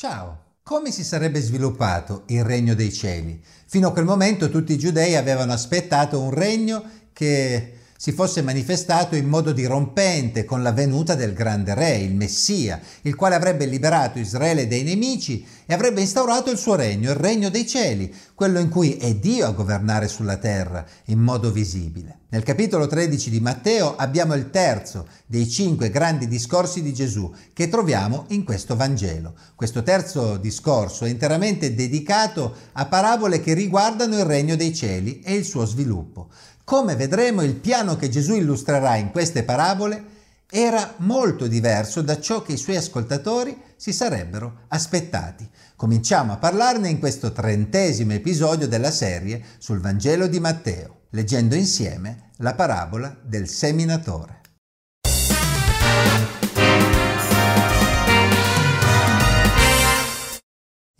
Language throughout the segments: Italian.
Ciao! Come si sarebbe sviluppato il regno dei cieli? Fino a quel momento tutti i giudei avevano aspettato un regno che si fosse manifestato in modo dirompente con la venuta del grande re, il Messia, il quale avrebbe liberato Israele dai nemici e avrebbe instaurato il suo regno, il regno dei cieli, quello in cui è Dio a governare sulla terra in modo visibile. Nel capitolo 13 di Matteo abbiamo il terzo dei cinque grandi discorsi di Gesù che troviamo in questo Vangelo. Questo terzo discorso è interamente dedicato a parabole che riguardano il regno dei cieli e il suo sviluppo. Come vedremo, il piano che Gesù illustrerà in queste parabole era molto diverso da ciò che i suoi ascoltatori si sarebbero aspettati. Cominciamo a parlarne in questo trentesimo episodio della serie sul Vangelo di Matteo, leggendo insieme la parabola del seminatore.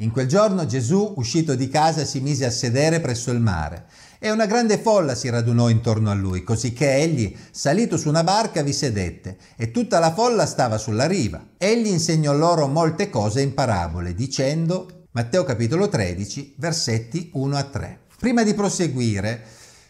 In quel giorno Gesù, uscito di casa, si mise a sedere presso il mare e una grande folla si radunò intorno a lui, cosicché egli, salito su una barca, vi sedette e tutta la folla stava sulla riva. Egli insegnò loro molte cose in parabole, dicendo, Matteo capitolo 13, versetti 1 a 3. Prima di proseguire,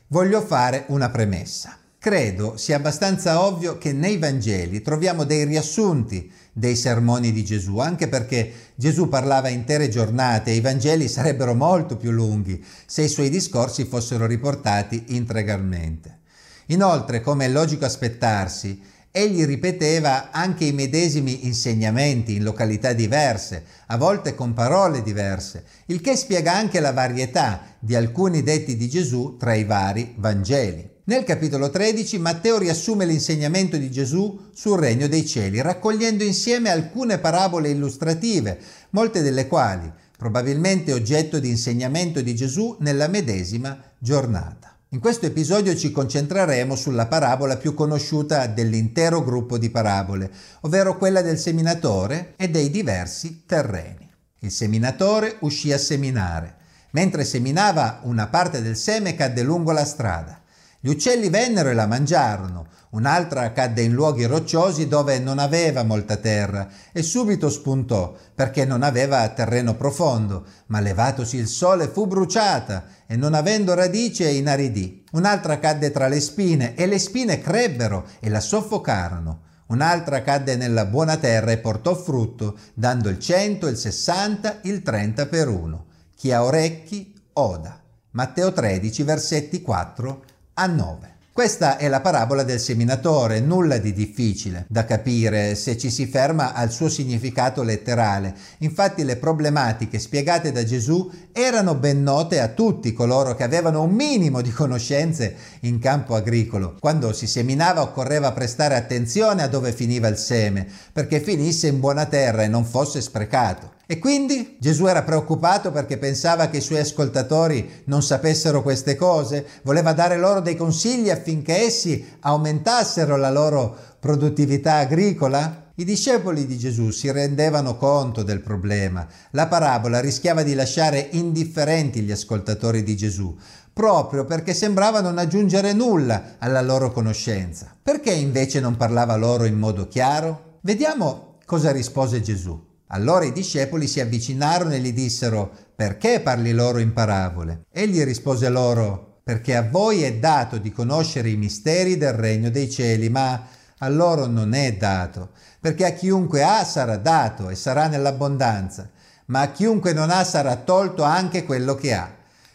voglio fare una premessa. Credo sia abbastanza ovvio che nei Vangeli troviamo dei riassunti dei sermoni di Gesù, anche perché Gesù parlava intere giornate e i Vangeli sarebbero molto più lunghi se i suoi discorsi fossero riportati integralmente. Inoltre, come è logico aspettarsi, egli ripeteva anche i medesimi insegnamenti in località diverse, a volte con parole diverse, il che spiega anche la varietà di alcuni detti di Gesù tra i vari Vangeli. Nel capitolo 13 Matteo riassume l'insegnamento di Gesù sul regno dei cieli, raccogliendo insieme alcune parabole illustrative, molte delle quali probabilmente oggetto di insegnamento di Gesù nella medesima giornata. In questo episodio ci concentreremo sulla parabola più conosciuta dell'intero gruppo di parabole, ovvero quella del seminatore e dei diversi terreni. Il seminatore uscì a seminare. Mentre seminava, una parte del seme cadde lungo la strada. Gli uccelli vennero e la mangiarono, un'altra cadde in luoghi rocciosi dove non aveva molta terra e subito spuntò perché non aveva terreno profondo, ma levatosi il sole fu bruciata e non avendo radice inaridì. Un'altra cadde tra le spine e le spine crebbero e la soffocarono. Un'altra cadde nella buona terra e portò frutto, dando il cento, il sessanta, il trenta per uno. Chi ha orecchi, oda. Matteo 13, versetti 4 a 9. Questa è la parabola del seminatore, nulla di difficile da capire se ci si ferma al suo significato letterale. Infatti le problematiche spiegate da Gesù erano ben note a tutti coloro che avevano un minimo di conoscenze in campo agricolo. Quando si seminava occorreva prestare attenzione a dove finiva il seme, perché finisse in buona terra e non fosse sprecato. E quindi Gesù era preoccupato perché pensava che i suoi ascoltatori non sapessero queste cose, voleva dare loro dei consigli affinché essi aumentassero la loro produttività agricola? I discepoli di Gesù si rendevano conto del problema. La parabola rischiava di lasciare indifferenti gli ascoltatori di Gesù, proprio perché sembrava non aggiungere nulla alla loro conoscenza. Perché invece non parlava loro in modo chiaro? Vediamo cosa rispose Gesù. Allora i discepoli si avvicinarono e gli dissero, perché parli loro in parabole? Egli rispose loro, perché a voi è dato di conoscere i misteri del regno dei cieli, ma a loro non è dato, perché a chiunque ha sarà dato e sarà nell'abbondanza, ma a chiunque non ha sarà tolto anche quello che ha.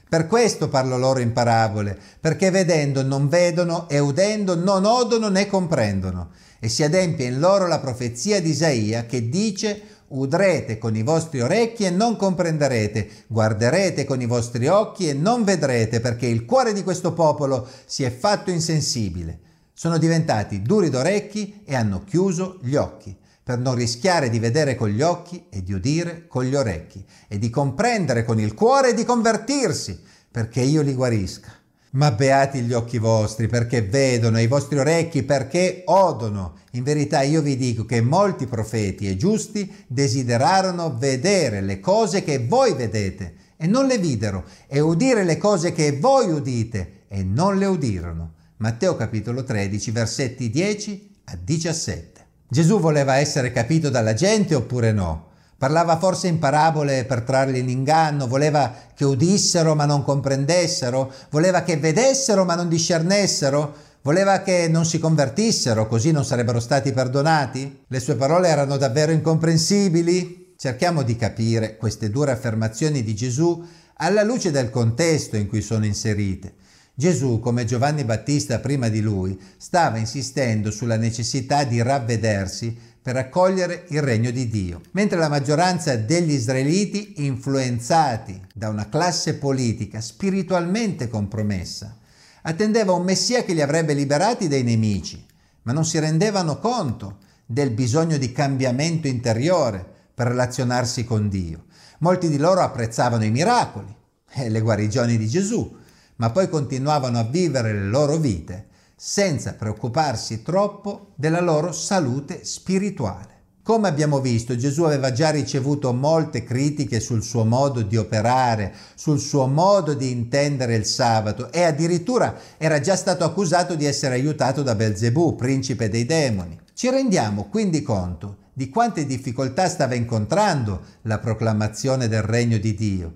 Per questo parlo loro in parabole, perché vedendo non vedono e udendo non odono né comprendono. E si adempie in loro la profezia di Isaia che dice udrete con i vostri orecchi e non comprenderete, guarderete con i vostri occhi e non vedrete, perché il cuore di questo popolo si è fatto insensibile. Sono diventati duri d'orecchi e hanno chiuso gli occhi, per non rischiare di vedere con gli occhi e di udire con gli orecchi, e di comprendere con il cuore e di convertirsi, perché io li guarisca. Ma beati gli occhi vostri perché vedono, e i vostri orecchi perché odono. In verità io vi dico che molti profeti e giusti desiderarono vedere le cose che voi vedete e non le videro, e udire le cose che voi udite e non le udirono. Matteo capitolo 13 versetti 10 a 17. Gesù voleva essere capito dalla gente oppure no? Parlava forse in parabole per trarli in inganno, voleva che udissero ma non comprendessero, voleva che vedessero ma non discernessero, voleva che non si convertissero, così non sarebbero stati perdonati? Le sue parole erano davvero incomprensibili? Cerchiamo di capire queste dure affermazioni di Gesù alla luce del contesto in cui sono inserite. Gesù, come Giovanni Battista prima di lui, stava insistendo sulla necessità di ravvedersi per accogliere il regno di Dio, mentre la maggioranza degli israeliti, influenzati da una classe politica spiritualmente compromessa, attendeva un Messia che li avrebbe liberati dai nemici, ma non si rendevano conto del bisogno di cambiamento interiore per relazionarsi con Dio. Molti di loro apprezzavano i miracoli e le guarigioni di Gesù, ma poi continuavano a vivere le loro vite senza preoccuparsi troppo della loro salute spirituale. Come abbiamo visto, Gesù aveva già ricevuto molte critiche sul suo modo di operare, sul suo modo di intendere il sabato e addirittura era già stato accusato di essere aiutato da Belzebù, principe dei demoni. Ci rendiamo quindi conto di quante difficoltà stava incontrando la proclamazione del regno di Dio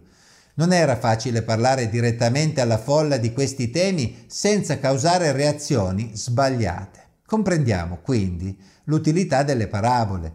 non era facile parlare direttamente alla folla di questi temi senza causare reazioni sbagliate. Comprendiamo quindi l'utilità delle parabole.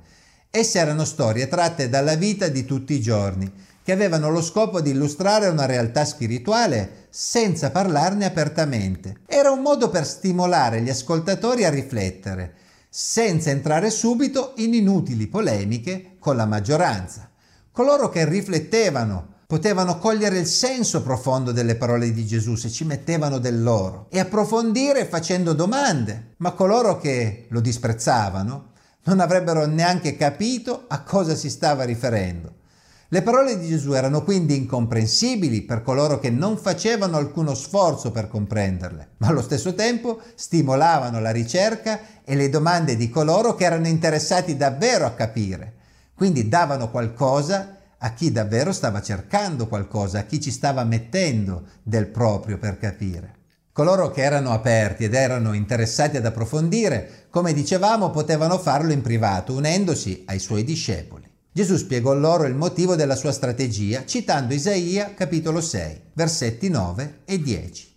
Esse erano storie tratte dalla vita di tutti i giorni, che avevano lo scopo di illustrare una realtà spirituale senza parlarne apertamente. Era un modo per stimolare gli ascoltatori a riflettere, senza entrare subito in inutili polemiche con la maggioranza. Coloro che riflettevano potevano cogliere il senso profondo delle parole di Gesù se ci mettevano del loro e approfondire facendo domande, ma coloro che lo disprezzavano non avrebbero neanche capito a cosa si stava riferendo. Le parole di Gesù erano quindi incomprensibili per coloro che non facevano alcuno sforzo per comprenderle, ma allo stesso tempo stimolavano la ricerca e le domande di coloro che erano interessati davvero a capire. Quindi davano qualcosa a chi davvero stava cercando qualcosa, a chi ci stava mettendo del proprio per capire. Coloro che erano aperti ed erano interessati ad approfondire, come dicevamo, potevano farlo in privato, unendosi ai suoi discepoli. Gesù spiegò loro il motivo della sua strategia citando Isaia capitolo 6, versetti 9 e 10.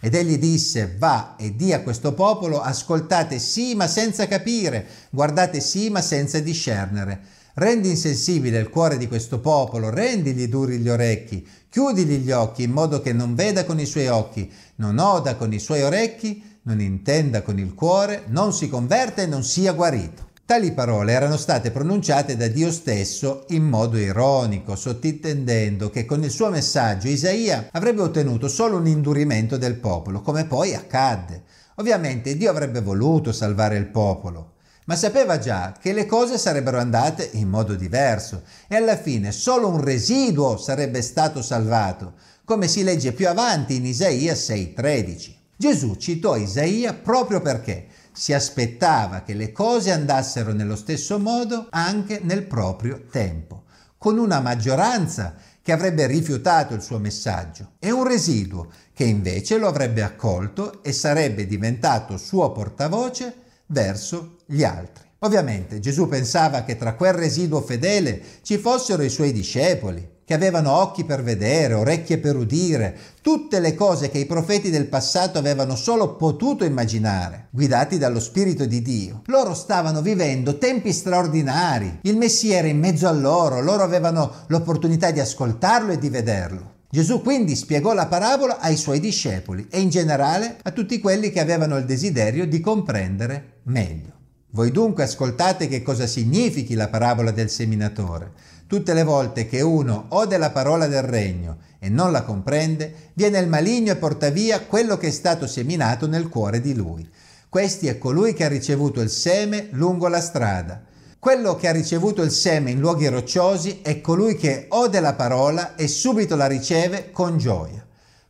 Ed egli disse, va e di a questo popolo, ascoltate sì ma senza capire, guardate sì ma senza discernere Rendi insensibile il cuore di questo popolo, rendigli duri gli orecchi, chiudigli gli occhi in modo che non veda con i suoi occhi, non oda con i suoi orecchi, non intenda con il cuore, non si converta e non sia guarito. Tali parole erano state pronunciate da Dio stesso in modo ironico, sottintendendo che con il suo messaggio Isaia avrebbe ottenuto solo un indurimento del popolo, come poi accadde. Ovviamente Dio avrebbe voluto salvare il popolo, ma sapeva già che le cose sarebbero andate in modo diverso e alla fine solo un residuo sarebbe stato salvato, come si legge più avanti in Isaia 6:13. Gesù citò Isaia proprio perché si aspettava che le cose andassero nello stesso modo anche nel proprio tempo, con una maggioranza che avrebbe rifiutato il suo messaggio e un residuo che invece lo avrebbe accolto e sarebbe diventato suo portavoce verso gli altri. Ovviamente Gesù pensava che tra quel residuo fedele ci fossero i suoi discepoli, che avevano occhi per vedere, orecchie per udire, tutte le cose che i profeti del passato avevano solo potuto immaginare, guidati dallo Spirito di Dio. Loro stavano vivendo tempi straordinari, il Messia era in mezzo a loro, loro avevano l'opportunità di ascoltarlo e di vederlo. Gesù quindi spiegò la parabola ai suoi discepoli e in generale a tutti quelli che avevano il desiderio di comprendere meglio. Voi dunque ascoltate che cosa significhi la parabola del seminatore. Tutte le volte che uno ode la parola del regno e non la comprende, viene il maligno e porta via quello che è stato seminato nel cuore di lui. Questi è colui che ha ricevuto il seme lungo la strada. Quello che ha ricevuto il seme in luoghi rocciosi è colui che ode la parola e subito la riceve con gioia,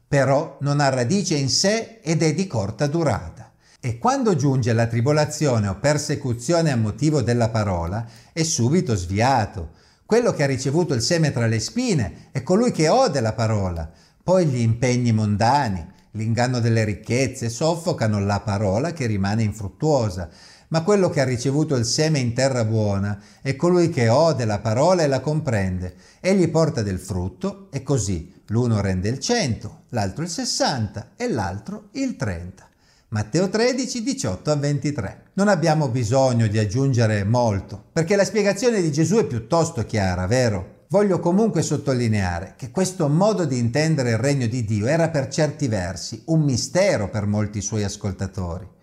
però non ha radice in sé ed è di corta durata. E quando giunge la tribolazione o persecuzione a motivo della parola, è subito sviato. Quello che ha ricevuto il seme tra le spine è colui che ode la parola. Poi gli impegni mondani, l'inganno delle ricchezze soffocano la parola che rimane infruttuosa Ma quello che ha ricevuto il seme in terra buona è colui che ode la parola e la comprende. Egli porta del frutto e così l'uno rende il 100, l'altro il 60 e l'altro il 30. Matteo 13, 18 a 23. Non abbiamo bisogno di aggiungere molto, perché la spiegazione di Gesù è piuttosto chiara, vero? Voglio comunque sottolineare che questo modo di intendere il regno di Dio era per certi versi un mistero per molti suoi ascoltatori.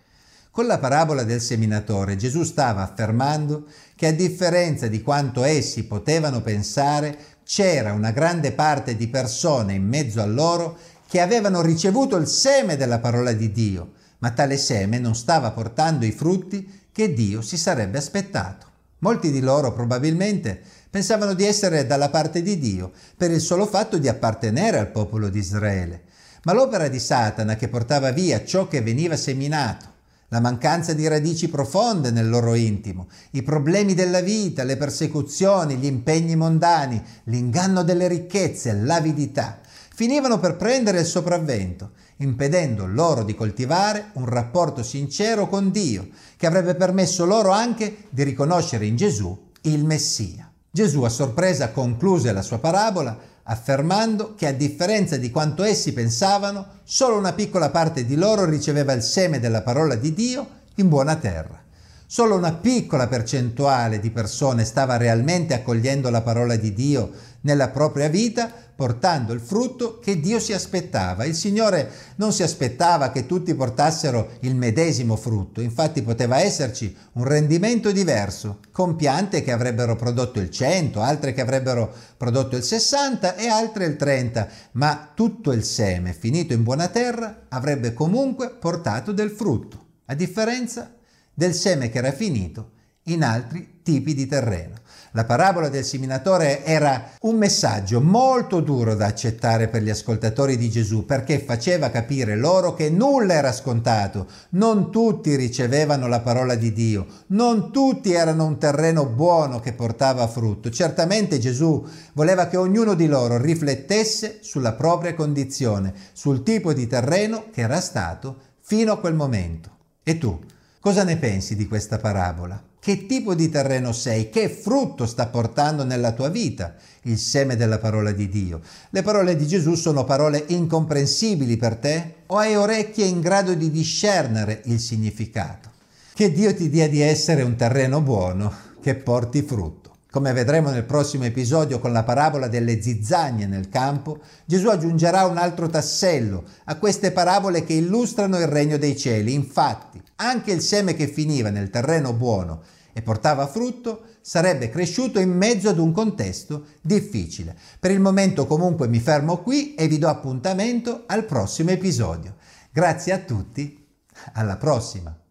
Con la parabola del seminatore Gesù stava affermando che a differenza di quanto essi potevano pensare, c'era una grande parte di persone in mezzo a loro che avevano ricevuto il seme della parola di Dio, ma tale seme non stava portando i frutti che Dio si sarebbe aspettato. Molti di loro probabilmente pensavano di essere dalla parte di Dio per il solo fatto di appartenere al popolo di Israele, ma l'opera di Satana che portava via ciò che veniva seminato, la mancanza di radici profonde nel loro intimo, i problemi della vita, le persecuzioni, gli impegni mondani, l'inganno delle ricchezze, l'avidità, finivano per prendere il sopravvento, impedendo loro di coltivare un rapporto sincero con Dio, che avrebbe permesso loro anche di riconoscere in Gesù il Messia. Gesù a sorpresa concluse la sua parabola affermando che a differenza di quanto essi pensavano, solo una piccola parte di loro riceveva il seme della parola di Dio in buona terra. Solo una piccola percentuale di persone stava realmente accogliendo la parola di Dio nella propria vita, portando il frutto che Dio si aspettava. Il Signore non si aspettava che tutti portassero il medesimo frutto, infatti poteva esserci un rendimento diverso, con piante che avrebbero prodotto il 100, altre che avrebbero prodotto il 60 e altre il 30, ma tutto il seme finito in buona terra avrebbe comunque portato del frutto, a differenza del seme che era finito in altri tipi di terreno. La parabola del seminatore era un messaggio molto duro da accettare per gli ascoltatori di Gesù perché faceva capire loro che nulla era scontato, non tutti ricevevano la parola di Dio, non tutti erano un terreno buono che portava frutto. Certamente Gesù voleva che ognuno di loro riflettesse sulla propria condizione, sul tipo di terreno che era stato fino a quel momento. E tu? Cosa ne pensi di questa parabola? Che tipo di terreno sei? Che frutto sta portando nella tua vita il seme della parola di Dio? Le parole di Gesù sono parole incomprensibili per te? O hai orecchie in grado di discernere il significato? Che Dio ti dia di essere un terreno buono che porti frutto. Come vedremo nel prossimo episodio con la parabola delle zizzagne nel campo, Gesù aggiungerà un altro tassello a queste parabole che illustrano il regno dei cieli. Infatti, anche il seme che finiva nel terreno buono e portava frutto sarebbe cresciuto in mezzo ad un contesto difficile. Per il momento comunque mi fermo qui e vi do appuntamento al prossimo episodio. Grazie a tutti, alla prossima!